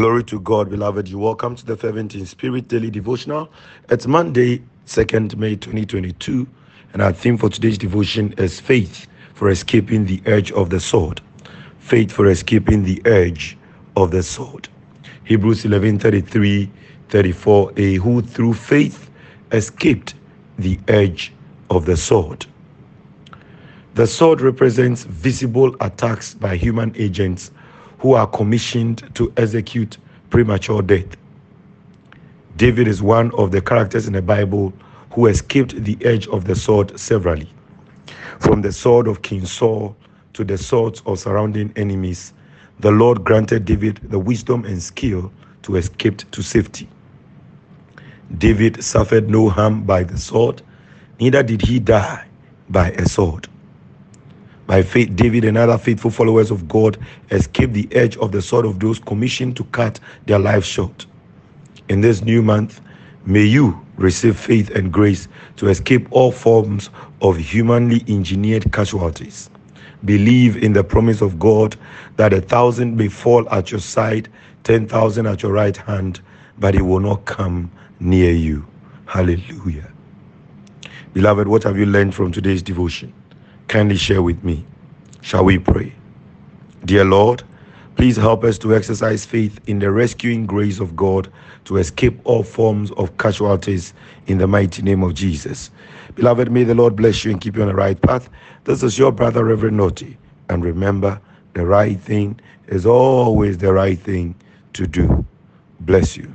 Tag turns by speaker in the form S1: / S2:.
S1: Glory to God, beloved. You welcome to the Fervent in Spirit Daily Devotional. It's Monday, 2nd May 2022, and our theme for today's devotion is faith for escaping the edge of the sword. Faith for escaping the edge of the sword. Hebrews 11 33 34a, who through faith escaped the edge of the sword. The sword represents visible attacks by human agents who are commissioned to execute premature death. David is one of the characters in the Bible who escaped the edge of the sword severally. From the sword of King Saul to the swords of surrounding enemies, the Lord granted David the wisdom and skill to escape to safety. David suffered no harm by the sword, neither did he die by a sword. By faith, David and other faithful followers of God escaped the edge of the sword of those commissioned to cut their lives short. In this new month, may you receive faith and grace to escape all forms of humanly engineered casualties. Believe in the promise of God that a thousand may fall at your side, ten thousand at your right hand, but it will not come near you. Hallelujah. Beloved, what have you learned from today's devotion? Kindly share with me. Shall we pray? Dear Lord, please help us to exercise faith in the rescuing grace of God to escape all forms of casualties in the mighty name of Jesus. Beloved, may the Lord bless you and keep you on the right path. This is your brother, Reverend Naughty. And remember, the right thing is always the right thing to do. Bless you.